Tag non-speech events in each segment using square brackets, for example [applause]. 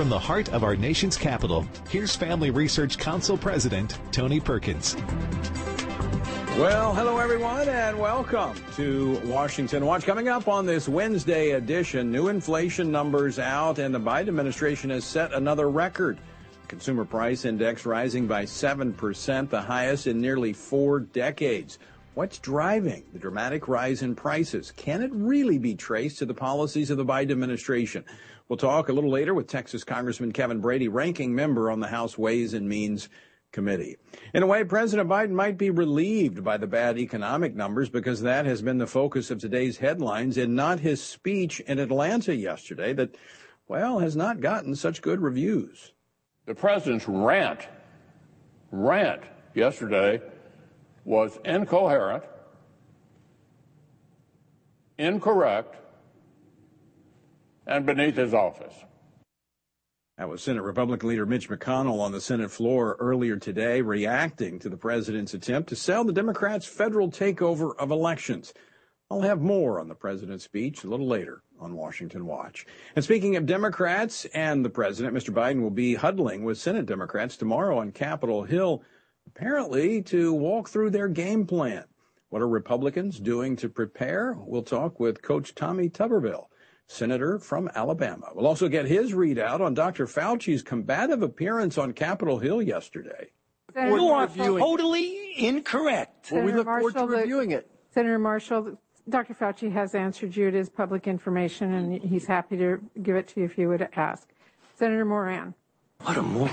from the heart of our nation's capital, here's Family Research Council President Tony Perkins. Well, hello everyone and welcome to Washington Watch. Coming up on this Wednesday edition, new inflation numbers out and the Biden administration has set another record. Consumer price index rising by 7%, the highest in nearly four decades. What's driving the dramatic rise in prices? Can it really be traced to the policies of the Biden administration? We'll talk a little later with Texas Congressman Kevin Brady, ranking member on the House Ways and Means Committee. In a way, President Biden might be relieved by the bad economic numbers because that has been the focus of today's headlines and not his speech in Atlanta yesterday that, well, has not gotten such good reviews. The president's rant, rant yesterday was incoherent, incorrect, and beneath his office. That was Senate Republican leader Mitch McConnell on the Senate floor earlier today, reacting to the president's attempt to sell the Democrats' federal takeover of elections. I'll have more on the president's speech a little later on Washington Watch. And speaking of Democrats and the president, Mr. Biden will be huddling with Senate Democrats tomorrow on Capitol Hill, apparently to walk through their game plan. What are Republicans doing to prepare? We'll talk with Coach Tommy Tuberville senator from Alabama. We'll also get his readout on Dr. Fauci's combative appearance on Capitol Hill yesterday. Senator you are totally incorrect. Senator well, we look Marshall, forward to reviewing it. Senator Marshall, Dr. Fauci has answered you. It is public information, and he's happy to give it to you if you would ask. Senator Moran. What a moron.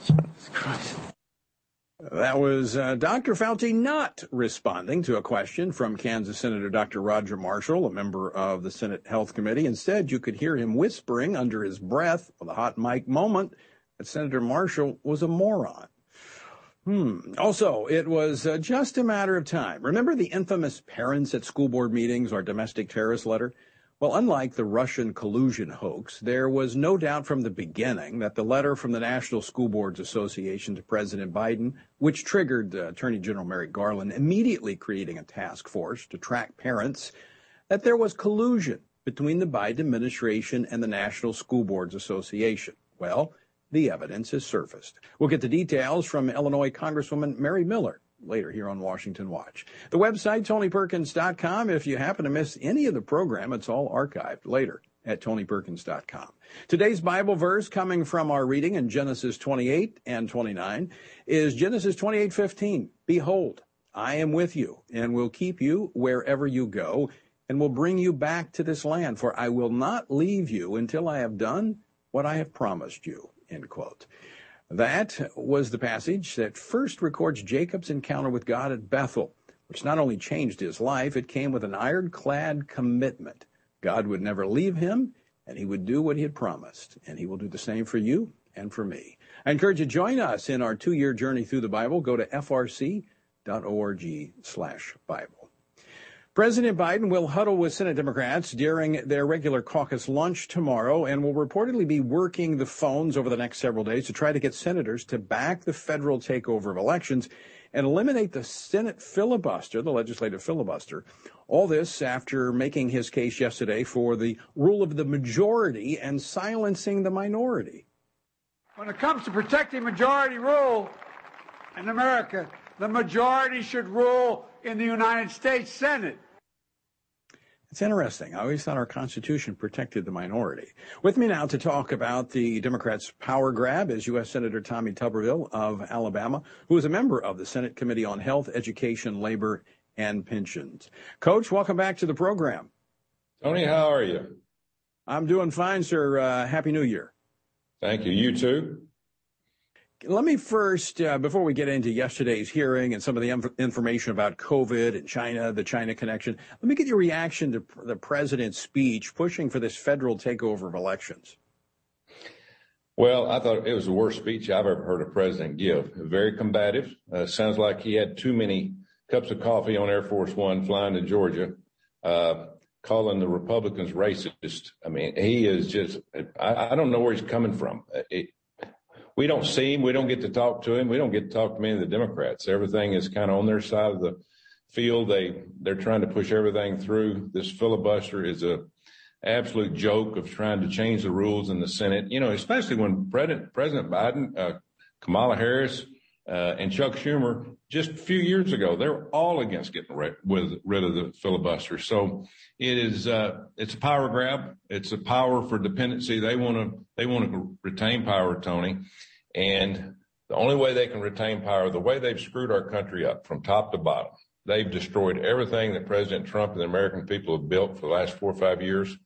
Jesus Christ. That was uh, Dr. Fauci not responding to a question from Kansas Senator Dr. Roger Marshall, a member of the Senate Health Committee. Instead, you could hear him whispering under his breath with a hot mic moment that Senator Marshall was a moron. Hmm. Also, it was uh, just a matter of time. Remember the infamous parents at school board meetings or domestic terrorist letter? Well, unlike the Russian collusion hoax, there was no doubt from the beginning that the letter from the National School Boards Association to President Biden, which triggered uh, Attorney General Merrick Garland immediately creating a task force to track parents, that there was collusion between the Biden administration and the National School Boards Association. Well, the evidence has surfaced. We'll get the details from Illinois Congresswoman Mary Miller later here on Washington Watch. The website, TonyPerkins.com. If you happen to miss any of the program, it's all archived later at TonyPerkins.com. Today's Bible verse coming from our reading in Genesis 28 and 29 is Genesis 28:15. Behold, I am with you and will keep you wherever you go and will bring you back to this land, for I will not leave you until I have done what I have promised you. End quote. That was the passage that first records Jacob's encounter with God at Bethel, which not only changed his life, it came with an ironclad commitment. God would never leave him, and he would do what he had promised, and he will do the same for you and for me. I encourage you to join us in our two-year journey through the Bible. Go to frc.org slash Bible. President Biden will huddle with Senate Democrats during their regular caucus lunch tomorrow and will reportedly be working the phones over the next several days to try to get senators to back the federal takeover of elections and eliminate the Senate filibuster, the legislative filibuster. All this after making his case yesterday for the rule of the majority and silencing the minority. When it comes to protecting majority rule in America, the majority should rule in the United States Senate. It's interesting. I always thought our Constitution protected the minority. With me now to talk about the Democrats' power grab is U.S. Senator Tommy Tuberville of Alabama, who is a member of the Senate Committee on Health, Education, Labor, and Pensions. Coach, welcome back to the program. Tony, how are you? I'm doing fine, sir. Uh, Happy New Year. Thank you. You too. Let me first, uh, before we get into yesterday's hearing and some of the inf- information about COVID and China, the China connection, let me get your reaction to pr- the president's speech pushing for this federal takeover of elections. Well, I thought it was the worst speech I've ever heard a president give. Very combative. Uh, sounds like he had too many cups of coffee on Air Force One flying to Georgia, uh, calling the Republicans racist. I mean, he is just, I, I don't know where he's coming from. It, we don't see him. We don't get to talk to him. We don't get to talk to many of the Democrats. Everything is kind of on their side of the field. They they're trying to push everything through. This filibuster is a absolute joke of trying to change the rules in the Senate. You know, especially when President President Biden, uh, Kamala Harris, uh, and Chuck Schumer just a few years ago, They're all against getting rid, with, rid of the filibuster. So it is uh, it's a power grab. It's a power for dependency. They want to they want to retain power, Tony, and the only way they can retain power, the way they've screwed our country up from top to bottom, they've destroyed everything that President Trump and the American people have built for the last four or five years.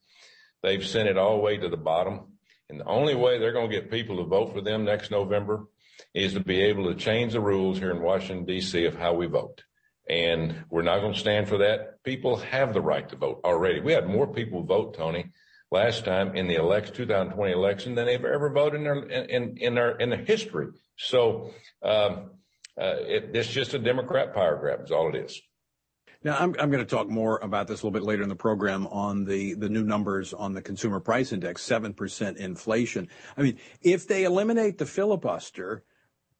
They've sent it all the way to the bottom. And the only way they're going to get people to vote for them next November is to be able to change the rules here in Washington, D.C. of how we vote. And we're not going to stand for that. People have the right to vote already. We had more people vote, Tony, last time in the election, 2020 election than they've ever voted in their, in, in their, in their history. So, um, uh, it, it's just a Democrat power grab is all it is. Now, I'm, I'm going to talk more about this a little bit later in the program on the, the new numbers on the consumer price index, 7% inflation. I mean, if they eliminate the filibuster,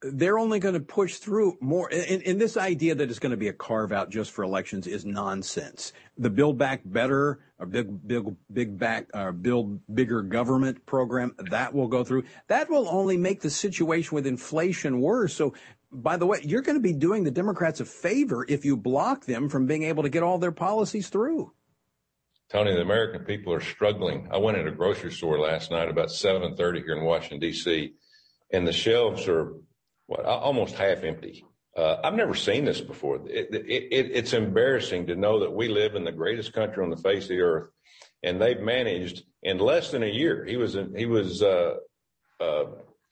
they're only going to push through more. And, and, this idea that it's going to be a carve out just for elections is nonsense. The Build Back Better, or big, big, big back, uh, build bigger government program that will go through. That will only make the situation with inflation worse. So, by the way, you're going to be doing the Democrats a favor if you block them from being able to get all their policies through. Tony, the American people are struggling. I went in a grocery store last night about 7:30 here in Washington D.C. and the shelves are what, almost half empty. Uh, I've never seen this before. It, it, it, it's embarrassing to know that we live in the greatest country on the face of the earth, and they've managed in less than a year. He was he was uh, uh,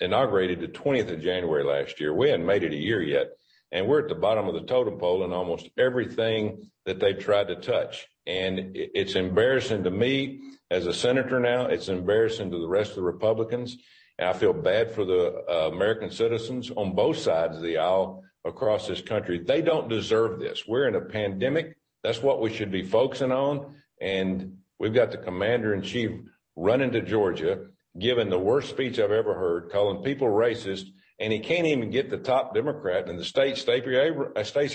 inaugurated the 20th of January last year. We hadn't made it a year yet, and we're at the bottom of the totem pole in almost everything that they've tried to touch. And it's embarrassing to me as a senator now. It's embarrassing to the rest of the Republicans. And I feel bad for the uh, American citizens on both sides of the aisle across this country. They don't deserve this. We're in a pandemic. That's what we should be focusing on. And we've got the commander in chief running to Georgia, giving the worst speech I've ever heard, calling people racist. And he can't even get the top Democrat in the state, Stacey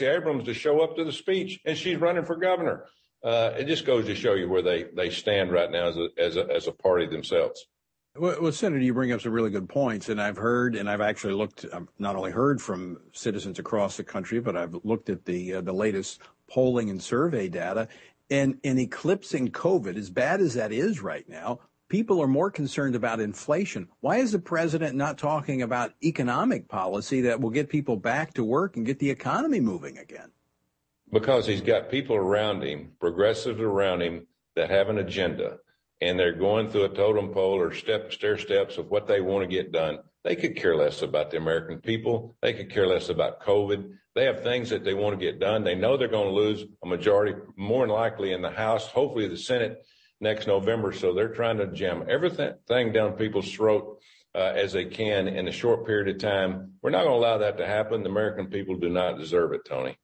Abrams, to show up to the speech, and she's running for governor. Uh, it just goes to show you where they, they stand right now as a, as a, as a party themselves. Well, well, Senator, you bring up some really good points, and I've heard, and I've actually looked, I've not only heard from citizens across the country, but I've looked at the uh, the latest polling and survey data, and in eclipsing COVID, as bad as that is right now, people are more concerned about inflation. Why is the president not talking about economic policy that will get people back to work and get the economy moving again? Because he's got people around him, progressives around him, that have an agenda and they're going through a totem pole or step stair steps of what they want to get done. They could care less about the American people. They could care less about COVID. They have things that they want to get done. They know they're going to lose a majority, more than likely in the House, hopefully the Senate next November. So they're trying to jam everything down people's throat uh, as they can in a short period of time. We're not going to allow that to happen. The American people do not deserve it, Tony.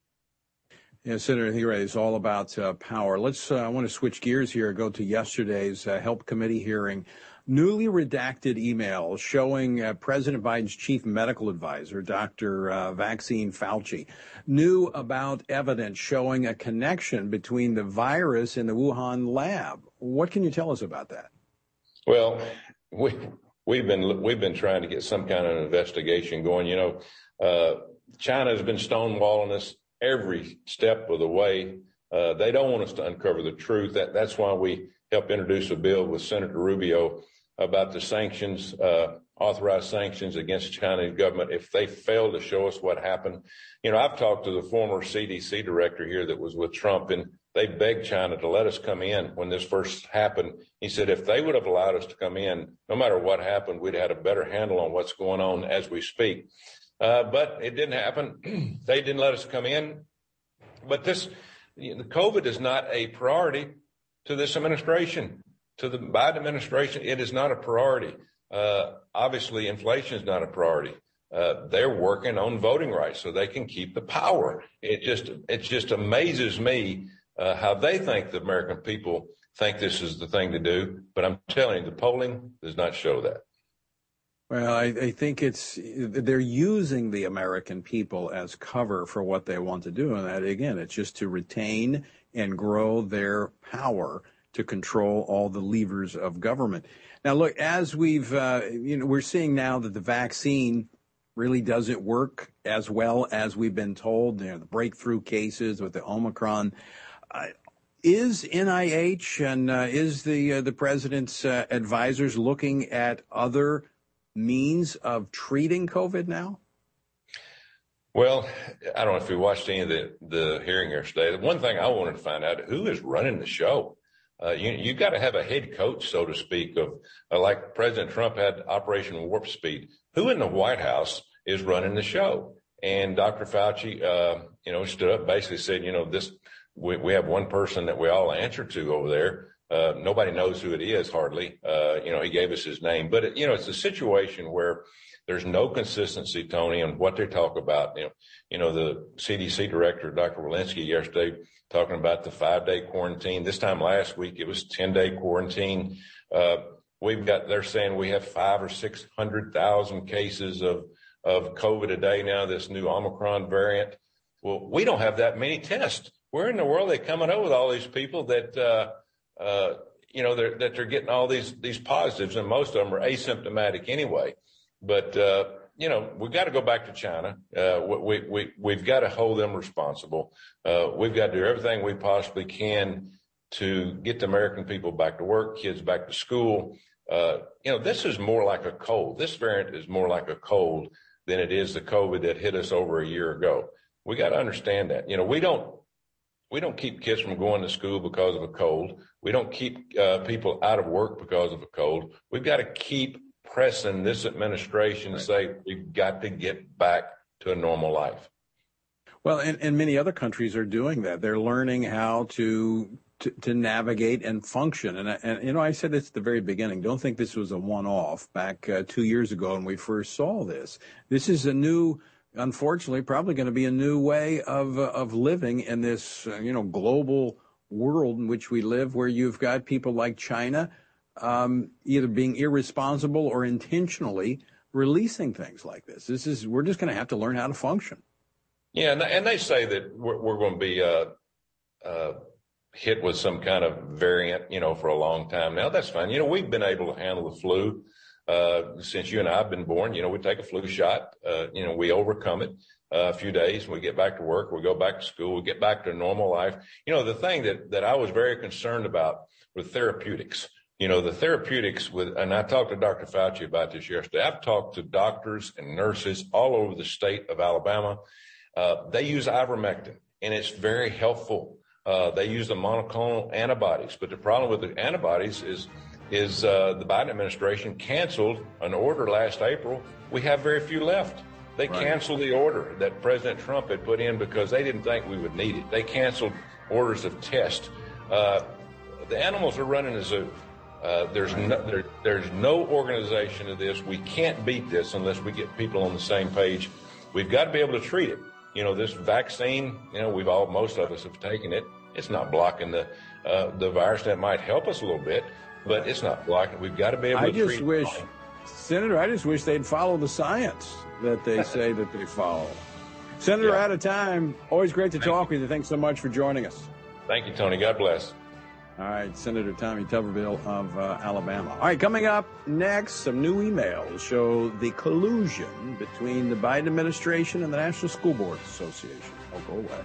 Yeah, Senator Hira is all about uh, power. Let's. Uh, I want to switch gears here. Go to yesterday's uh, Help Committee hearing. Newly redacted emails showing uh, President Biden's chief medical advisor, Dr. Uh, Vaccine Fauci, knew about evidence showing a connection between the virus and the Wuhan lab. What can you tell us about that? Well, we we've been we've been trying to get some kind of investigation going. You know, uh, China has been stonewalling us every step of the way. Uh, they don't want us to uncover the truth. That, that's why we helped introduce a bill with Senator Rubio about the sanctions, uh, authorized sanctions against the Chinese government if they fail to show us what happened. You know, I've talked to the former CDC director here that was with Trump, and they begged China to let us come in when this first happened. He said if they would have allowed us to come in, no matter what happened, we'd had a better handle on what's going on as we speak. Uh, but it didn't happen. [clears throat] they didn't let us come in. But this, know, COVID is not a priority to this administration, to the Biden administration. It is not a priority. Uh, obviously, inflation is not a priority. Uh, they're working on voting rights so they can keep the power. It just it just amazes me uh, how they think the American people think this is the thing to do. But I'm telling you, the polling does not show that. Well, I, I, think it's they're using the American people as cover for what they want to do, and that again, it's just to retain and grow their power to control all the levers of government. Now, look, as we've, uh, you know, we're seeing now that the vaccine really doesn't work as well as we've been told. You know, the breakthrough cases with the Omicron. Uh, is NIH and uh, is the uh, the president's uh, advisors looking at other means of treating COVID now? Well, I don't know if you watched any of the, the hearing yesterday. The one thing I wanted to find out who is running the show. Uh, you you got to have a head coach, so to speak, of uh, like President Trump had Operation Warp Speed. Who in the White House is running the show? And Dr. Fauci, uh, you know, stood up, basically said, you know, this we, we have one person that we all answer to over there. Uh, nobody knows who it is hardly. Uh, you know, he gave us his name, but it, you know, it's a situation where there's no consistency, Tony, on what they talk about. You know, you know, the CDC director, Dr. Walensky, yesterday talking about the five day quarantine. This time last week, it was 10 day quarantine. Uh, we've got, they're saying we have five or 600,000 cases of, of COVID a day now, this new Omicron variant. Well, we don't have that many tests. Where in the world are they coming up with all these people that, uh, you know, they're, that they're getting all these, these positives and most of them are asymptomatic anyway. But, uh, you know, we've got to go back to China. Uh, we, we, we've got to hold them responsible. Uh, we've got to do everything we possibly can to get the American people back to work, kids back to school. Uh, you know, this is more like a cold. This variant is more like a cold than it is the COVID that hit us over a year ago. We got to understand that. You know, we don't we don't keep kids from going to school because of a cold. We don't keep uh, people out of work because of a cold. We've got to keep pressing this administration right. to say we've got to get back to a normal life. Well, and, and many other countries are doing that. They're learning how to to, to navigate and function. And, and, you know, I said this at the very beginning. Don't think this was a one-off back uh, two years ago when we first saw this. This is a new, unfortunately, probably going to be a new way of uh, of living in this, uh, you know, global world in which we live, where you've got people like China um, either being irresponsible or intentionally releasing things like this. This is we're just going to have to learn how to function. Yeah, and, they say that we're, going to be uh, uh, hit with some kind of variant, you know, for a long time now. That's fine. You know, we've been able to handle the flu since you and I have been born. You know, we take a flu shot. Uh, you know, we overcome it. Uh, a few days, we get back to work, we go back to school, we get back to normal life. You know, the thing that I was very concerned about with therapeutics you know, the therapeutics with, and I talked to Dr. Fauci about this yesterday. I've talked to doctors and nurses all over the state of Alabama. Uh, they use ivermectin and it's very helpful. Uh, they use the monoclonal antibodies, but the problem with the antibodies is, is uh, the Biden administration canceled an order last April. We have very few left. They right. canceled the order that President Trump had put in because they didn't think we would need it. They canceled orders of tests. Uh, the animals are running a zoo. Uh, there's no there, there's no organization of this. We can't beat this unless we get people on the same page. We've got to be able to treat it. You know, this vaccine. You know, we've all most of us have taken it. It's not blocking the uh, the virus. That might help us a little bit, but it's not blocking. We've got to be able I to I just treat. wish, Senator. I just wish they'd follow the science that they say that they follow. Senator, yeah. out of time. Always great to Thank talk you. with you. Thanks so much for joining us. Thank you, Tony. God bless. All right, Senator Tommy Tuberville of uh, Alabama. All right, coming up next, some new emails show the collusion between the Biden administration and the National School Boards Association. Don't go away.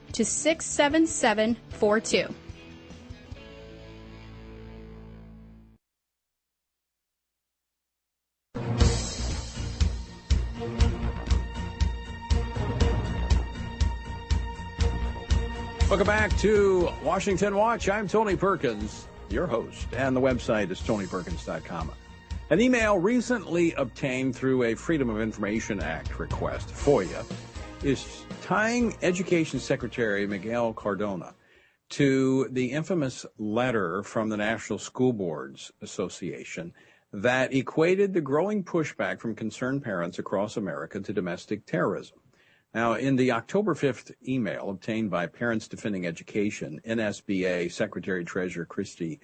to 67742. Welcome back to Washington Watch. I'm Tony Perkins, your host, and the website is tonyperkins.com. An email recently obtained through a Freedom of Information Act request, FOIA, is tying Education Secretary Miguel Cardona to the infamous letter from the National School Boards Association that equated the growing pushback from concerned parents across America to domestic terrorism. Now, in the October 5th email obtained by Parents Defending Education, NSBA Secretary Treasurer Christy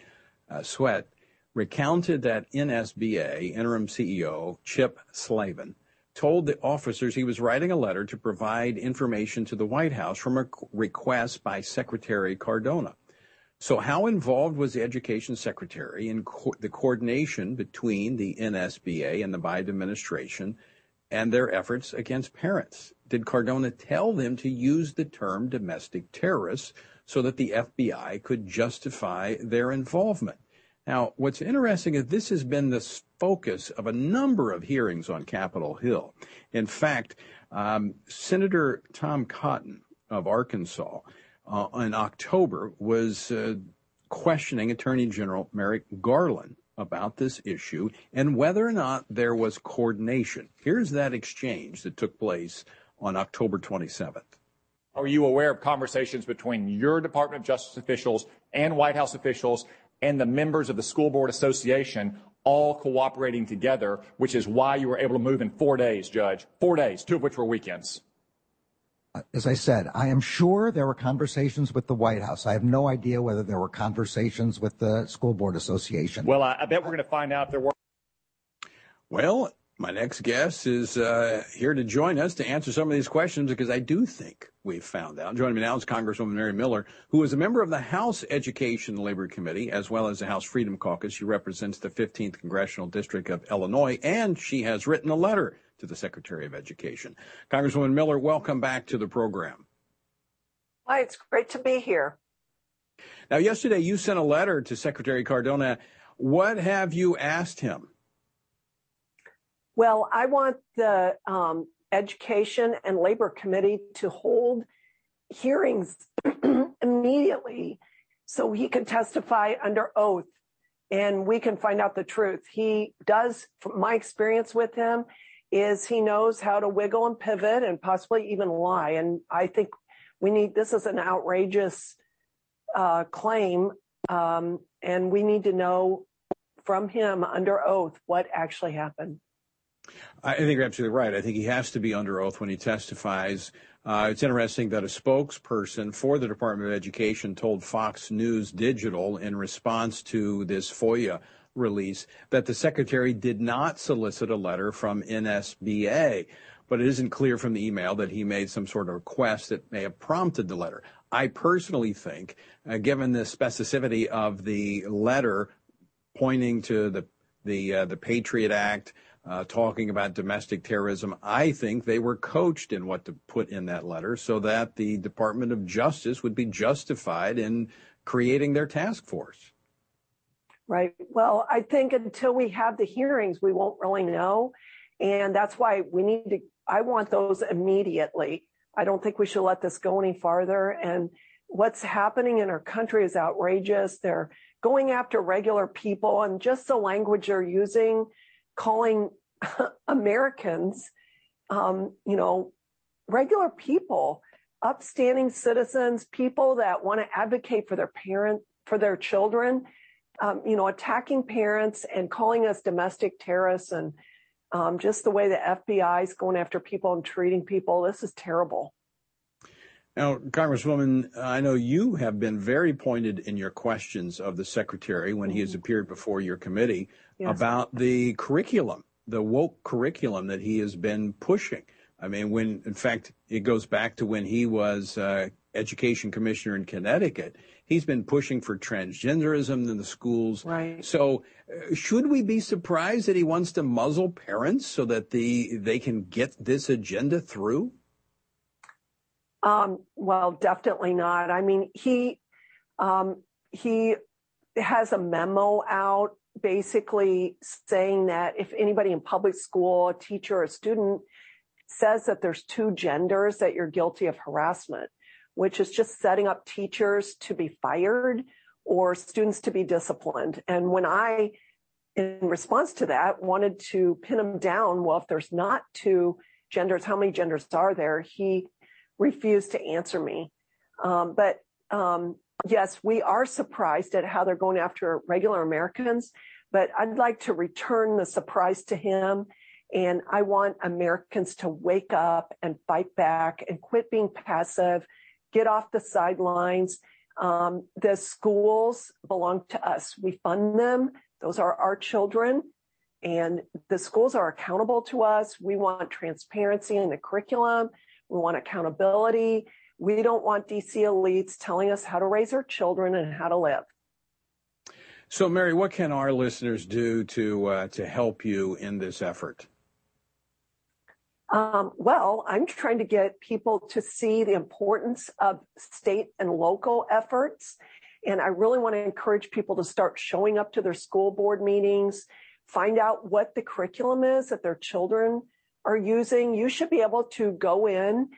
uh, Sweat recounted that NSBA interim CEO Chip Slaven told the officers he was writing a letter to provide information to the White House from a request by Secretary Cardona. So, how involved was the Education Secretary in co- the coordination between the NSBA and the Biden administration and their efforts against parents? did Cardona tell them to use the term domestic terrorists so that the FBI could justify their involvement? Now, what's interesting is this has been the focus of a number of hearings on Capitol Hill. In fact, um, Senator Tom Cotton of Arkansas uh, in October was uh, questioning Attorney General Merrick Garland about this issue and whether or not there was coordination. Here's that exchange that took place on October 27th. Are you aware of conversations between your Department of Justice officials and White House officials and the members of the School Board Association all cooperating together, which is why you were able to move in four days, Judge? Four days, two of which were weekends. As I said, I am sure there were conversations with the White House. I have no idea whether there were conversations with the School Board Association. Well, I, I bet we're going to find out if there were. Well, my next guest is uh, here to join us to answer some of these questions because I do think we've found out. Joining me now is Congresswoman Mary Miller, who is a member of the House Education and Labor Committee as well as the House Freedom Caucus. She represents the 15th Congressional District of Illinois, and she has written a letter to the Secretary of Education. Congresswoman Miller, welcome back to the program. Hi, it's great to be here. Now, yesterday you sent a letter to Secretary Cardona. What have you asked him? Well, I want the um, Education and Labor Committee to hold hearings [clears throat] immediately so he can testify under oath and we can find out the truth. He does, from my experience with him, is he knows how to wiggle and pivot and possibly even lie. And I think we need this is an outrageous uh, claim, um, and we need to know from him under oath what actually happened. I think you're absolutely right. I think he has to be under oath when he testifies. Uh, it's interesting that a spokesperson for the Department of Education told Fox News Digital in response to this FOIA release that the secretary did not solicit a letter from NSBA, but it isn't clear from the email that he made some sort of request that may have prompted the letter. I personally think, uh, given the specificity of the letter pointing to the the uh, the Patriot Act, Uh, talking about domestic terrorism, I think they were coached in what to put in that letter so that the Department of Justice would be justified in creating their task force. Right. Well, I think until we have the hearings, we won't really know. And that's why we need to, I want those immediately. I don't think we should let this go any farther. And what's happening in our country is outrageous. They're going after regular people and just the language they're using, calling [laughs] Americans, um, you know, regular people, upstanding citizens, people that want to advocate for their parent, for their children um, you know, attacking parents and calling us domestic terrorists and um, just the way the FBI is going after people and treating people. This is terrible. Now, Congresswoman, I know you have been very pointed in your questions of the secretary when he has mm-hmm. appeared before your committee yes. about the curriculum, the woke curriculum that he has been pushing. I mean, when in fact it goes back to when he was uh, education commissioner in Connecticut, he's been pushing for transgenderism in the schools. Right. So, uh, should we be surprised that he wants to muzzle parents so that the they can get this agenda through? Um, well, definitely not. I mean, he um, he has a memo out basically saying that if anybody in public school, a teacher, or a student says that there's two genders, that you're guilty of harassment which is just setting up teachers to be fired or students to be disciplined. And when I, in response to that, wanted to pin him down, well, if there's not two genders, how many genders are there? He refused to answer me. Um, but um, yes, we are surprised at how they're going after regular Americans, but I'd like to return the surprise to him. And I want Americans to wake up and fight back and quit being passive get off the sidelines. Um, the schools belong to us. We fund them. Those are our children. And the schools are accountable to us. We want transparency in the curriculum. We want accountability. We don't want DC elites telling us how to raise our children and how to live. So, Mary, what can our listeners do to uh, to help you in this effort? Um, well, I'm trying to get people to see the importance of state and local efforts. And I really want to encourage people to start showing up to their school board meetings, find out what the curriculum is that their children are using. You should be able to go in.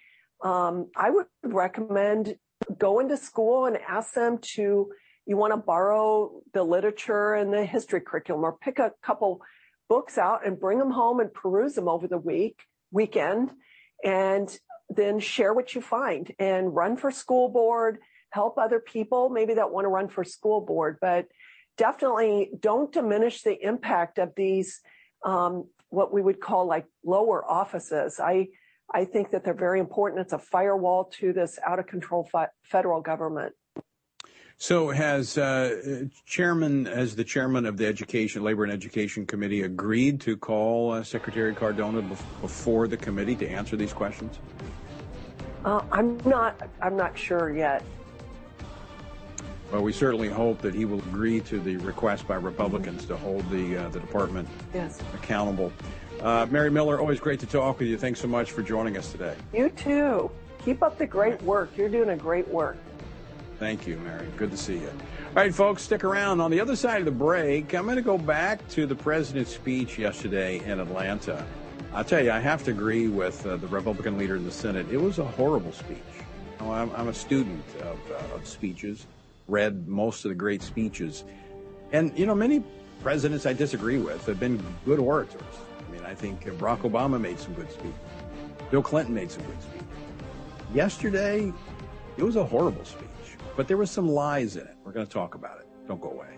Um, I would recommend go into school and ask them to, you want to borrow the literature and the history curriculum or pick a couple books out and bring them home and peruse them over the week weekend and then share what you find and run for school board, help other people maybe that want to run for school board, but definitely don't diminish the impact of these, um, what we would call like lower offices. I, I think that they're very important. It's a firewall to this out of control fi- federal government. So has uh, chairman, as the chairman of the Education, Labor and Education Committee, agreed to call uh, Secretary Cardona before the committee to answer these questions? Uh, I'm not. I'm not sure yet. Well, we certainly hope that he will agree to the request by Republicans to hold the uh, the department yes. accountable. Uh, Mary Miller, always great to talk with you. Thanks so much for joining us today. You too. Keep up the great work. You're doing a great work. Thank you, Mary. Good to see you. All right, folks, stick around. On the other side of the break, I'm going to go back to the president's speech yesterday in Atlanta. I'll tell you, I have to agree with uh, the Republican leader in the Senate. It was a horrible speech. You know, I'm, I'm, a student of, uh, of speeches, read most of the great speeches. And, you know, many presidents I disagree with have been good orators. I mean, I think Barack Obama made some good speeches. Bill Clinton made some good speeches. Yesterday, it was a horrible speech. But there was some lies in it. We're going to talk about it. Don't go away.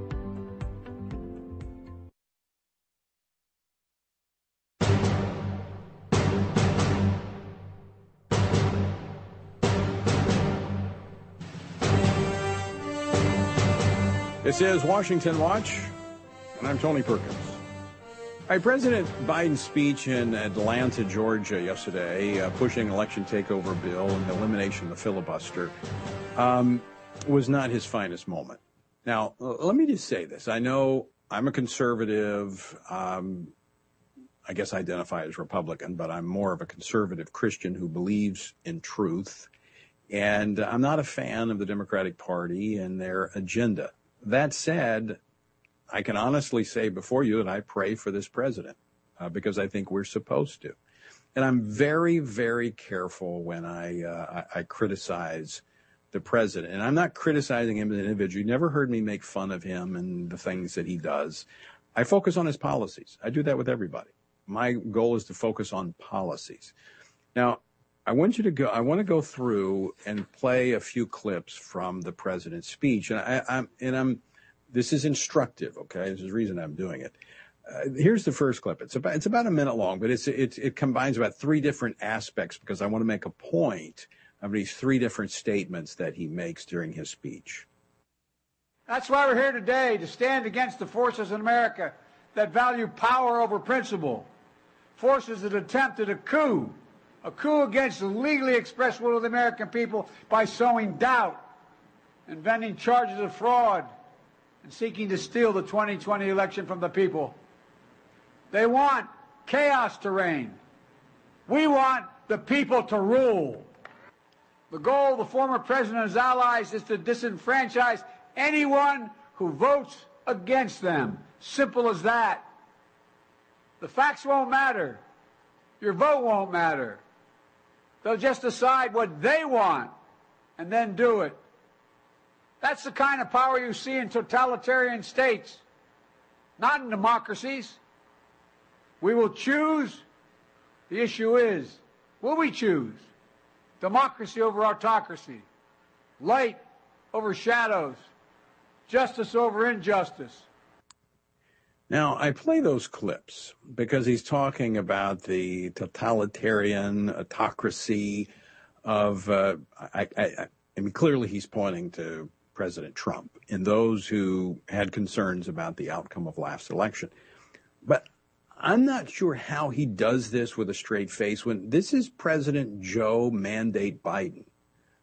This is Washington Watch, and I'm Tony Perkins. All right, President Biden's speech in Atlanta, Georgia, yesterday, uh, pushing election takeover bill and elimination of the filibuster, um, was not his finest moment. Now, let me just say this: I know I'm a conservative. Um, I guess I identify as Republican, but I'm more of a conservative Christian who believes in truth. And I'm not a fan of the Democratic Party and their agenda. That said, I can honestly say before you that I pray for this president uh, because I think we're supposed to. And I'm very, very careful when I, uh, I, I criticize the president. And I'm not criticizing him as an individual. You never heard me make fun of him and the things that he does. I focus on his policies. I do that with everybody. My goal is to focus on policies. Now, I want you to go. I want to go through and play a few clips from the president's speech, and I, am and I'm. This is instructive. Okay, this is the reason I'm doing it. Uh, here's the first clip. It's about it's about a minute long, but it's it it combines about three different aspects because I want to make a point of these three different statements that he makes during his speech. That's why we're here today to stand against the forces in America that value power over principle, forces that attempted a coup a coup against the legally expressed will of the American people by sowing doubt, inventing charges of fraud, and seeking to steal the 2020 election from the people. They want chaos to reign. We want the people to rule. The goal of the former president and his allies is to disenfranchise anyone who votes against them. Simple as that. The facts won't matter. Your vote won't matter. They'll just decide what they want and then do it. That's the kind of power you see in totalitarian states, not in democracies. We will choose. The issue is, will we choose democracy over autocracy, light over shadows, justice over injustice? Now, I play those clips because he's talking about the totalitarian autocracy of, uh, I, I, I mean, clearly he's pointing to President Trump and those who had concerns about the outcome of last election. But I'm not sure how he does this with a straight face when this is President Joe Mandate Biden,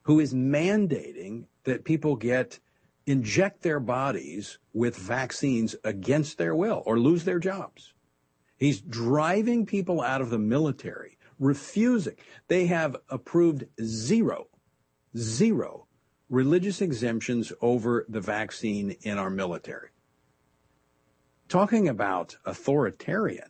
who is mandating that people get inject their bodies with vaccines against their will or lose their jobs. He's driving people out of the military, refusing. They have approved zero, zero religious exemptions over the vaccine in our military. Talking about authoritarian.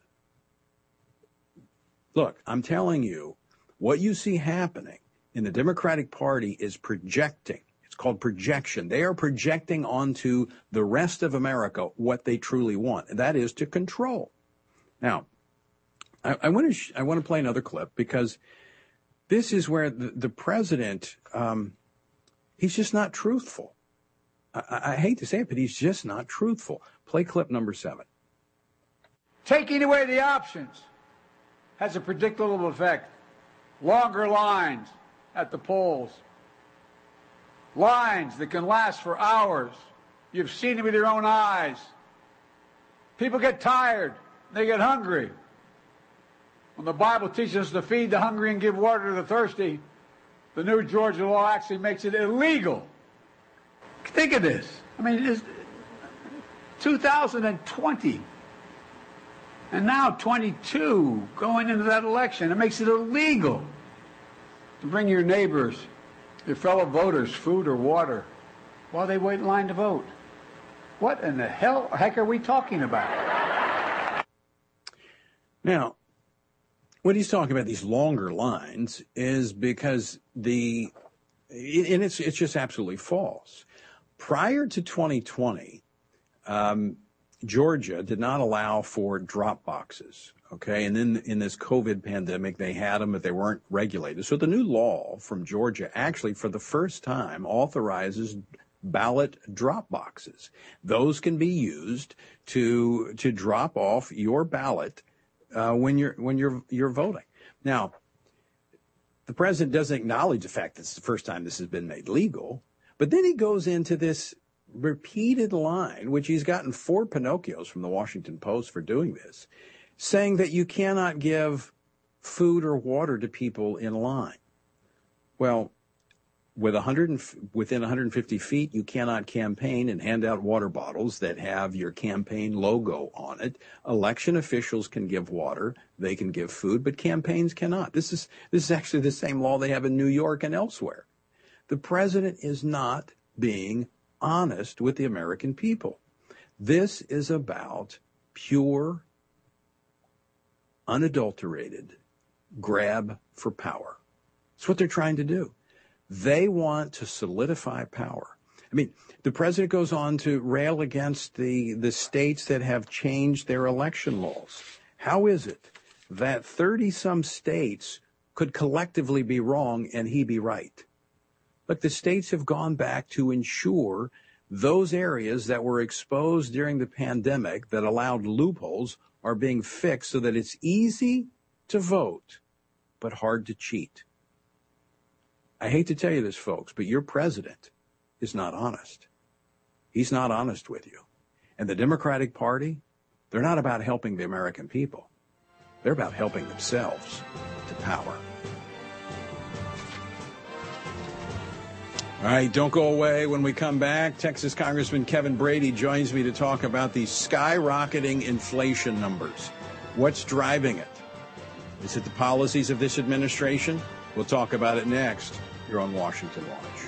Look, I'm telling you, what you see happening in the Democratic Party is projecting. Called projection. They are projecting onto the rest of America what they truly want, and that is to control. Now, I, want to I want to play another clip because this is where the, the president um, he's just not truthful. I, I hate to say it, but he's just not truthful. Play clip number seven. Taking away the options has a predictable effect. Longer lines at the polls. Lines that can last for hours. You've seen them with your own eyes. People get tired. They get hungry. When the Bible teaches us to feed the hungry and give water to the thirsty, the new Georgia law actually makes it illegal. Think of this. I mean, it's 2020. And now 22 going into that election. It makes it illegal to bring your neighbors, your fellow voters, food or water while they wait in line to vote. What in the hell heck are we talking about? Now, what he's talking about these longer lines is because the and it's it's just absolutely false. Prior to 2020, um, Georgia did not allow for drop boxes. Okay, and then in this COVID pandemic, they had them, but they weren't regulated. So the new law from Georgia actually, for the first time, authorizes ballot drop boxes. Those can be used to to drop off your ballot uh, when you're when you're you're voting. Now, the president doesn't acknowledge the fact that it's the first time this has been made legal, but then he goes into this repeated line, which he's gotten four Pinocchios from the Washington Post for doing this, saying that you cannot give food or water to people in line. Well, with 100 within 150 feet, you cannot campaign and hand out water bottles that have your campaign logo on it. Election officials can give water, they can give food, but campaigns cannot. This is this is actually the same law they have in New York and elsewhere. The president is not being honest with the American people. This is about pure, unadulterated grab for power. It's what they're trying to do. They want to solidify power. I mean, the president goes on to rail against the, the states that have changed their election laws. How is it that 30 some states could collectively be wrong and he be right? Look, the states have gone back to ensure those areas that were exposed during the pandemic that allowed loopholes are being fixed so that it's easy to vote, but hard to cheat. I hate to tell you this, folks, but your president is not honest. He's not honest with you. And the Democratic Party, they're not about helping the American people. They're about helping themselves to power. All right, don't go away. When we come back, Texas Congressman Kevin Brady joins me to talk about the skyrocketing inflation numbers. What's driving it? Is it the policies of this administration? We'll talk about it next. You're on Washington Watch.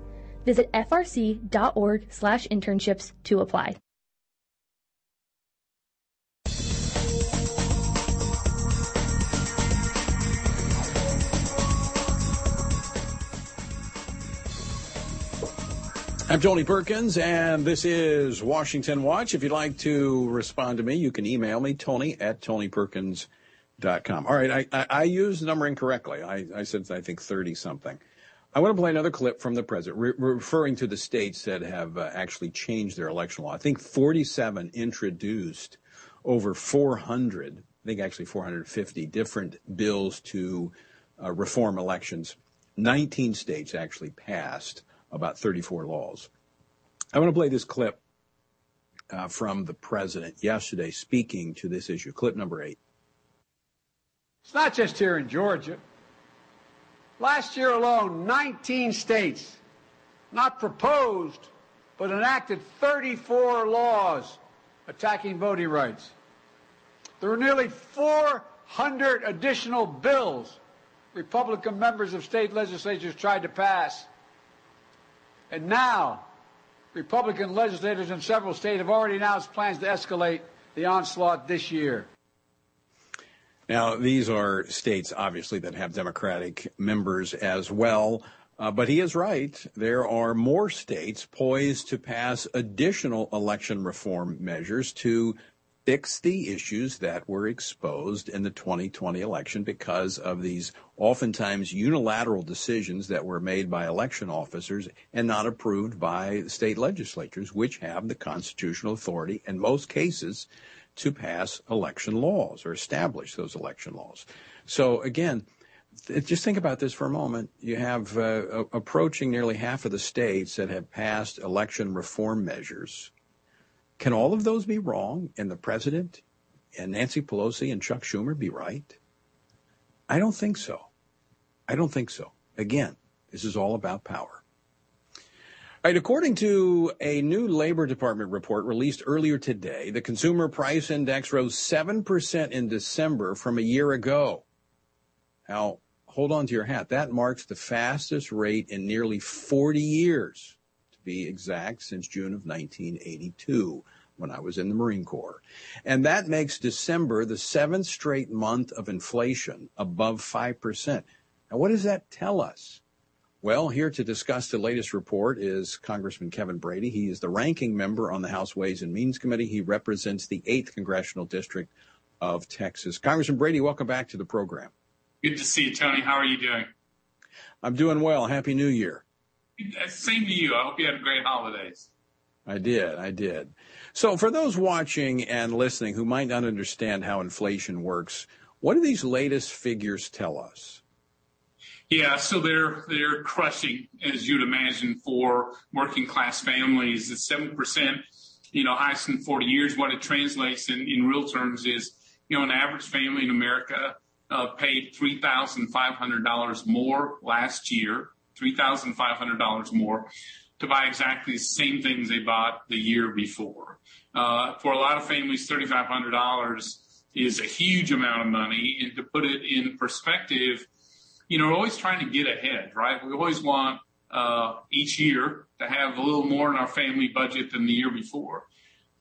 Visit frc.org slash internships to apply. I'm Tony Perkins, and this is Washington Watch. If you'd like to respond to me, you can email me, tony at tonyperkins.com. All right, I, I, I used the number incorrectly. I, I said, I think, 30 something. I want to play another clip from the president re- referring to the states that have uh, actually changed their election law. I think 47 introduced over 400, I think actually 450 different bills to uh, reform elections. 19 states actually passed about 34 laws. I want to play this clip uh, from the president yesterday speaking to this issue. Clip number eight. It's not just here in Georgia. Last year alone, 19 states not proposed, but enacted 34 laws attacking voting rights. There were nearly 400 additional bills Republican members of state legislatures tried to pass. And now, Republican legislators in several states have already announced plans to escalate the onslaught this year. Now, these are states, obviously, that have Democratic members as well. Uh, but he is right. There are more states poised to pass additional election reform measures to fix the issues that were exposed in the 2020 election because of these oftentimes unilateral decisions that were made by election officers and not approved by state legislatures, which have the constitutional authority in most cases to pass election laws or establish those election laws. So again, just think about this for a moment. You have uh, approaching nearly half of the states that have passed election reform measures. Can all of those be wrong and the president and Nancy Pelosi and Chuck Schumer be right? I don't think so. I don't think so. Again, this is all about power. Right, according to a new Labor Department report released earlier today, the consumer price index rose 7% in December from a year ago. Now, hold on to your hat. That marks the fastest rate in nearly 40 years, to be exact, since June of 1982 when I was in the Marine Corps. And that makes December the seventh straight month of inflation above 5%. Now, what does that tell us? Well, here to discuss the latest report is Congressman Kevin Brady. He is the ranking member on the House Ways and Means Committee. He represents the 8th Congressional District of Texas. Congressman Brady, welcome back to the program. Good to see you, Tony. How are you doing? I'm doing well. Happy New Year. Uh, same to you. I hope you had a great holidays. I did. I did. So, for those watching and listening who might not understand how inflation works, what do these latest figures tell us? Yeah, so they're they're crushing, as you'd imagine, for working class families. It's seven percent, you know, highest in 40 years. What it translates in, in real terms is, you know, an average family in America uh, paid three thousand five hundred dollars more last year, three thousand five hundred dollars more to buy exactly the same things they bought the year before. Uh, for a lot of families, $3,500 is a huge amount of money. And to put it in perspective, you know, we're always trying to get ahead, right? We always want uh, each year to have a little more in our family budget than the year before.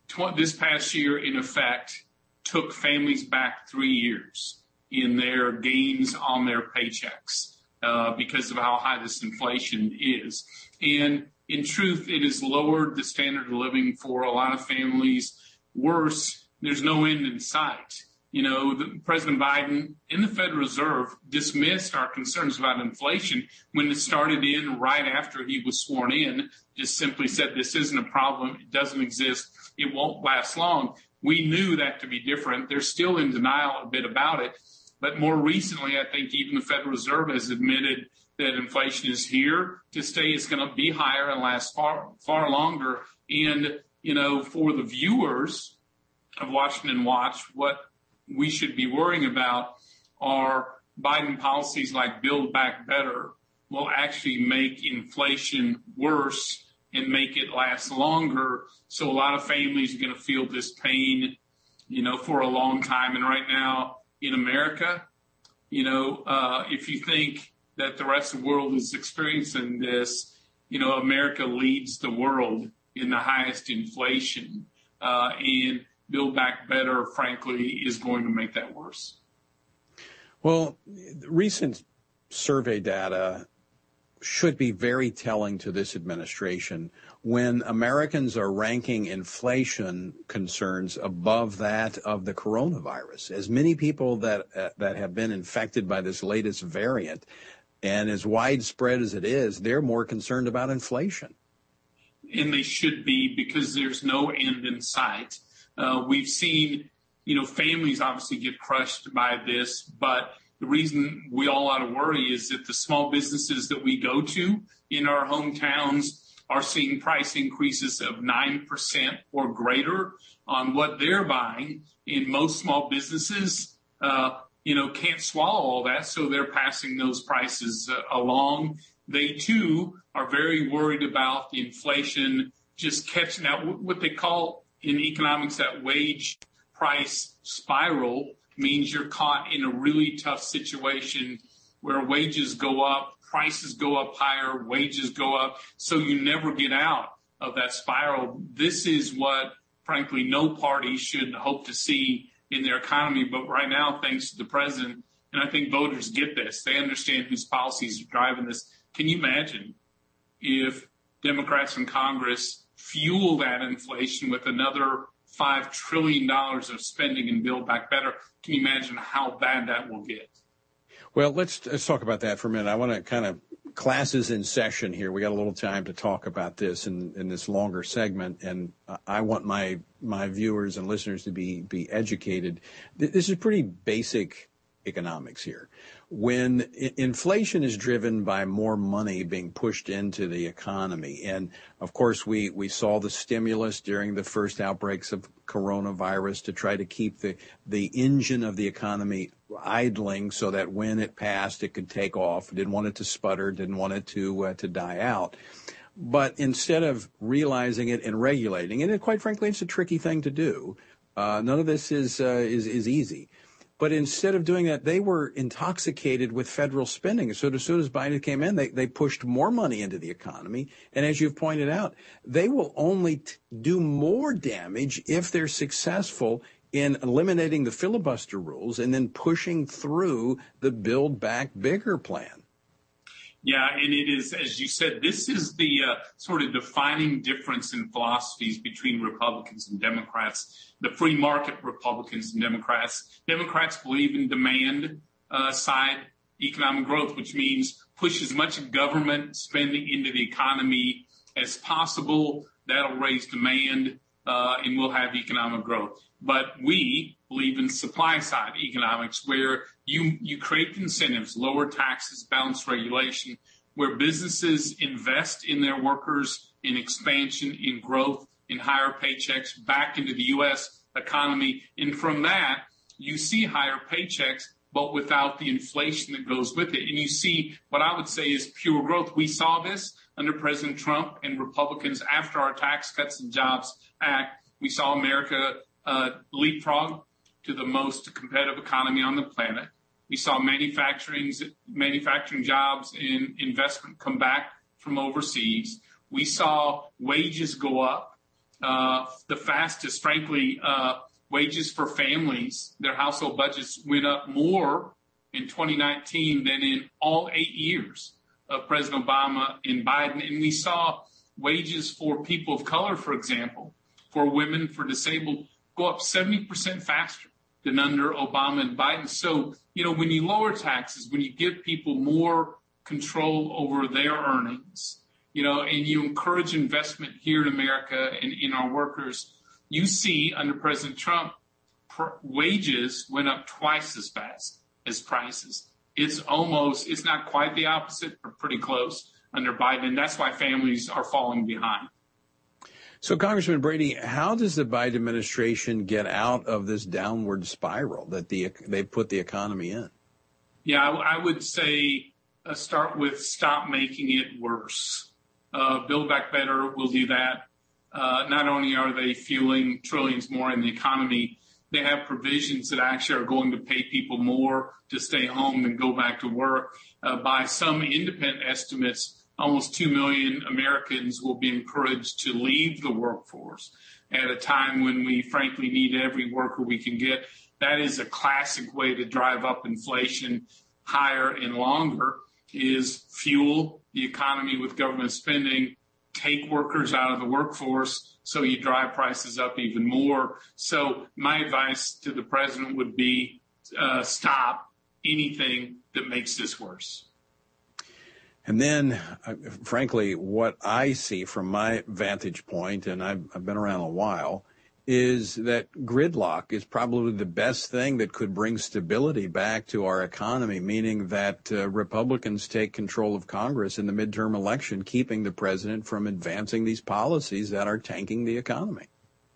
Tw- this past year, in effect, took families back three years in their gains on their paychecks uh, because of how high this inflation is. And in truth, it has lowered the standard of living for a lot of families. Worse, there's no end in sight. You know, President Biden and the Federal Reserve dismissed our concerns about inflation when it started in right after he was sworn in, just simply said this isn't a problem, it doesn't exist, it won't last long. We knew that to be different. They're still in denial a bit about it. But more recently, I think even the Federal Reserve has admitted that inflation is here to stay. It's going to be higher and last far, far longer. And, you know, for the viewers of Washington Watch, what we should be worrying about are Biden policies like Build Back Better will actually make inflation worse and make it last longer. So a lot of families are going to feel this pain, you know, for a long time. And right now in America, you know, uh, if you think that the rest of the world is experiencing this, you know, America leads the world in the highest inflation. Uh, and Build Back Better, frankly, is going to make that worse. Well, recent survey data should be very telling to this administration when Americans are ranking inflation concerns above that of the coronavirus. As many people that uh, that have been infected by this latest variant and as widespread as it is, they're more concerned about inflation. And they should be because there's no end in sight. Uh, we've seen, you know, families obviously get crushed by this, but the reason we all ought to worry is that the small businesses that we go to in our hometowns are seeing price increases of 9% or greater on what they're buying. In most small businesses, uh, you know, can't swallow all that, so they're passing those prices uh, along. They too are very worried about the inflation just catching out what they call in economics that wage price spiral means you're caught in a really tough situation where wages go up, prices go up higher, wages go up, so you never get out of that spiral. This is what, frankly, no party should hope to see in their economy. But right now, thanks to the president, and I think voters get this, they understand whose policies are driving this. Can you imagine if Democrats in Congress fuel that inflation with another $5 trillion of spending and Build Back Better. Can you imagine how bad that will get? Well, let's, let's talk about that for a minute. I want to kind of classes in session here. We got a little time to talk about this in, in this longer segment, and I want my my viewers and listeners to be be educated. This is pretty basic economics here when inflation is driven by more money being pushed into the economy. And of course, we, we saw the stimulus during the first outbreaks of coronavirus to try to keep the, the engine of the economy idling so that when it passed, it could take off. Didn't want it to sputter, didn't want it to, uh, to die out. But instead of realizing it and regulating it, and quite frankly, it's a tricky thing to do. Uh, none of this is, uh, is, is easy. But instead of doing that, they were intoxicated with federal spending. So as soon as Biden came in, they, they pushed more money into the economy. And as you've pointed out, they will only t- do more damage if they're successful in eliminating the filibuster rules and then pushing through the Build Back Bigger plan. Yeah, and it is, as you said, this is the uh, sort of defining difference in philosophies between Republicans and Democrats, the free market Republicans and Democrats. Democrats believe in demand uh, side economic growth, which means push as much government spending into the economy as possible. That'll raise demand. uh, and we'll have economic growth. But we believe in supply side economics where you, you create incentives, lower taxes, balance regulation, where businesses invest in their workers, in expansion, in growth, in higher paychecks back into the U.S. economy. And from that, you see higher paychecks, but without the inflation that goes with it. And you see what I would say is pure growth. We saw this under President Trump and Republicans after our Tax Cuts and Jobs Act. We saw America uh, leapfrog to the most competitive economy on the planet. We saw manufacturing, manufacturing jobs and investment come back from overseas. We saw wages go up, uh, the fastest, frankly, uh, wages for families, their household budgets went up more in 2019 than in all eight years of President Obama and Biden. And we saw wages for people of color, for example, for women, for disabled, go up 70% faster than under Obama and Biden. So, you know, when you lower taxes, when you give people more control over their earnings, you know, and you encourage investment here in America and in our workers, you see under President Trump, wages went up twice as fast as prices. It's almost, it's not quite the opposite, but pretty close under Biden. And that's why families are falling behind. So, Congressman Brady, how does the Biden administration get out of this downward spiral that the, they put the economy in? Yeah, I, I would say uh, start with stop making it worse. Uh, Build Back Better will do that. Uh, not only are they fueling trillions more in the economy, they have provisions that actually are going to pay people more to stay home than go back to work. Uh, by some independent estimates, almost 2 million Americans will be encouraged to leave the workforce at a time when we frankly need every worker we can get. That is a classic way to drive up inflation higher and longer is fuel the economy with government spending, take workers out of the workforce so you drive prices up even more. So my advice to the president would be uh, stop anything that makes this worse. And then, uh, frankly, what I see from my vantage point, and I've, been around a while, is that gridlock is probably the best thing that could bring stability back to our economy, meaning that uh, Republicans take control of Congress in the midterm election, keeping the president from advancing these policies that are tanking the economy.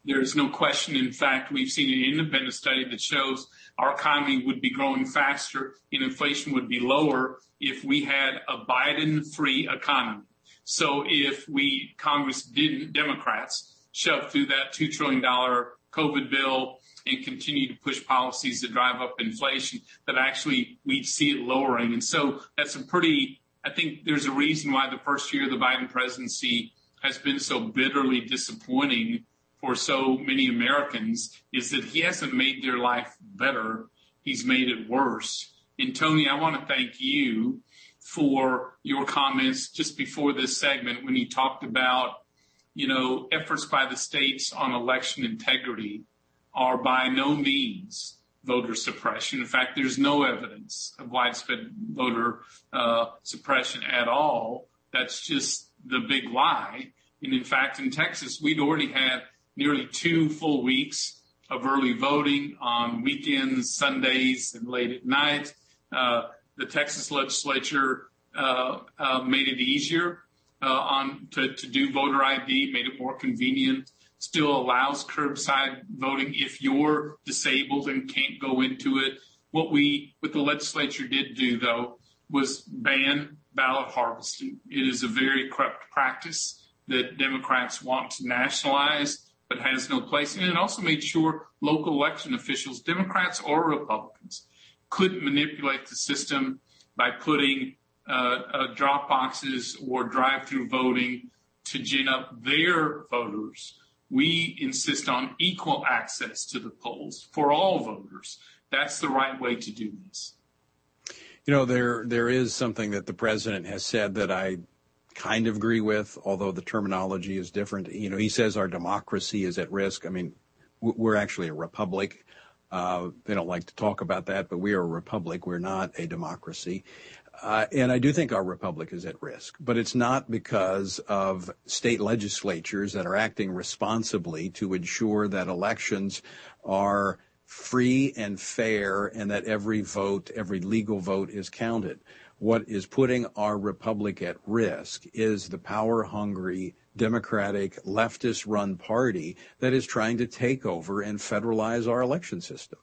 There's no question. In fact, we've seen an independent study that shows our economy would be growing faster and inflation would be lower if we had a Biden free economy. So if we, Congress didn't, Democrats, shove through that $2 trillion COVID bill and continue to push policies that drive up inflation, that actually we'd see it lowering. And so that's a pretty, I think there's a reason why the first year of the Biden presidency has been so bitterly disappointing for so many Americans is that he hasn't made their life better. He's made it worse. And Tony, I want to thank you for your comments just before this segment when you talked about, you know, efforts by the states on election integrity are by no means voter suppression. In fact, there's no evidence of widespread voter uh, suppression at all. That's just the big lie. And in fact, in Texas, we'd already had nearly two full weeks of early voting on weekends, Sundays, and late at night. Uh, the Texas legislature uh, uh, made it easier uh, on to, to do voter ID, made it more convenient. Still allows curbside voting if you're disabled and can't go into it. What we, what the legislature did do though, was ban ballot harvesting. It is a very corrupt practice that Democrats want to nationalize but has no place. And it also made sure local election officials, Democrats or Republicans, couldn't manipulate the system by putting uh, uh, drop boxes or drive-through voting to gin up their voters. We insist on equal access to the polls for all voters. That's the right way to do this. You know, there there is something that the president has said that I kind of agree with, although the terminology is different. You know, he says our democracy is at risk. I mean, we're actually a republic. Uh, they don't like to talk about that, but we are a republic. We're not a democracy. Uh, and I do think our republic is at risk, but it's not because of state legislatures that are acting responsibly to ensure that elections are free and fair and that every vote, every legal vote is counted. What is putting our republic at risk is the power hungry Democratic leftist run party that is trying to take over and federalize our election system.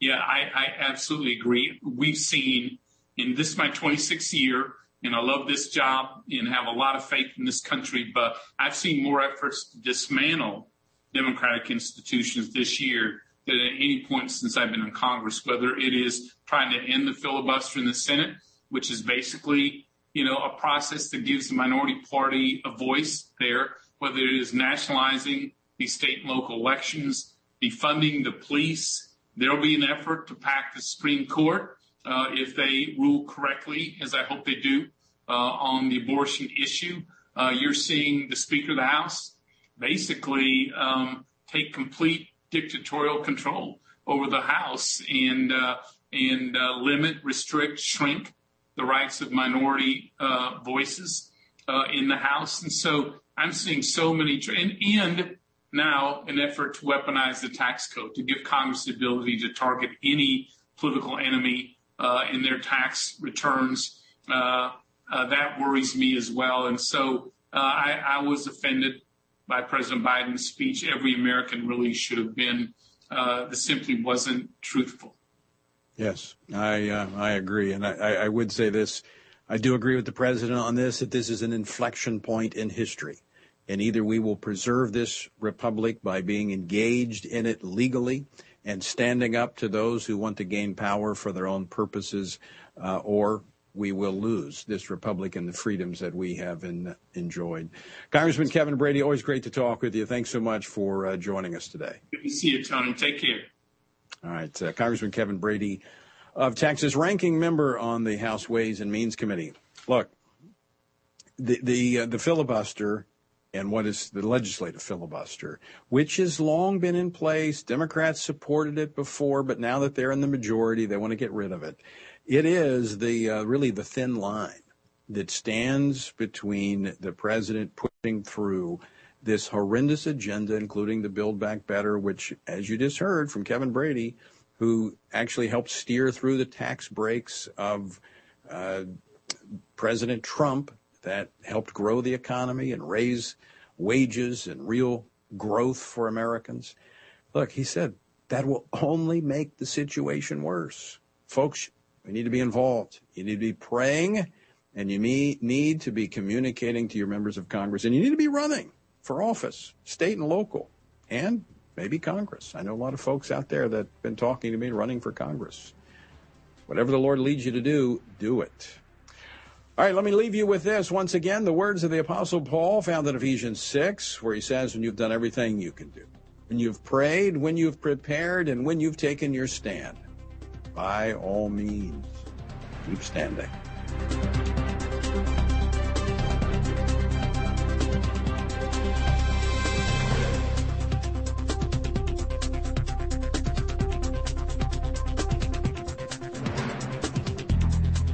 Yeah, I, I absolutely agree. We've seen in this my 26th year, and I love this job and have a lot of faith in this country, but I've seen more efforts to dismantle democratic institutions this year than at any point since I've been in Congress, whether it is trying to end the filibuster in the Senate, which is basically, you know, a process that gives the minority party a voice there, whether it is nationalizing the state and local elections, defunding the police. There'll be an effort to pack the Supreme Court uh, if they rule correctly, as I hope they do, uh, on the abortion issue. Uh, you're seeing the Speaker of the House basically um, take complete dictatorial control over the House and uh, and uh, limit, restrict, shrink the rights of minority uh, voices uh, in the House. And so I'm seeing so many, and, and now an effort to weaponize the tax code to give Congress the ability to target any political enemy uh, in their tax returns. Uh, that worries me as well. And so I, I was offended by President Biden's speech, every American really should have been. Uh, this simply wasn't truthful. Yes, I uh, I agree, and I, I would say this. I do agree with the president on this that this is an inflection point in history, and either we will preserve this republic by being engaged in it legally and standing up to those who want to gain power for their own purposes, uh, or we will lose this republic and the freedoms that we have in, enjoyed. Congressman Kevin Brady, always great to talk with you. Thanks so much for uh, joining us today. Good to see you, Tony. Take care. All right, uh, Congressman Kevin Brady of Texas, ranking member on the House Ways and Means Committee. Look, the the uh, the filibuster and what is the legislative filibuster, which has long been in place. Democrats supported it before, but now that they're in the majority, they want to get rid of it. It is the uh, really the thin line that stands between the president putting through this horrendous agenda, including the Build Back Better, which, as you just heard from Kevin Brady, who actually helped steer through the tax breaks of uh, President Trump that helped grow the economy and raise wages and real growth for Americans. Look, he said that will only make the situation worse. Folks, we need to be involved. You need to be praying, and you need to be communicating to your members of Congress, and you need to be running for office, state and local, and maybe Congress. I know a lot of folks out there that have been talking to me running for Congress. Whatever the Lord leads you to do, do it. All right, let me leave you with this. Once again, the words of the Apostle Paul found in Ephesians 6, where he says, When you've done everything you can do, when you've prayed, when you've prepared, and when you've taken your stand, by all means, keep standing.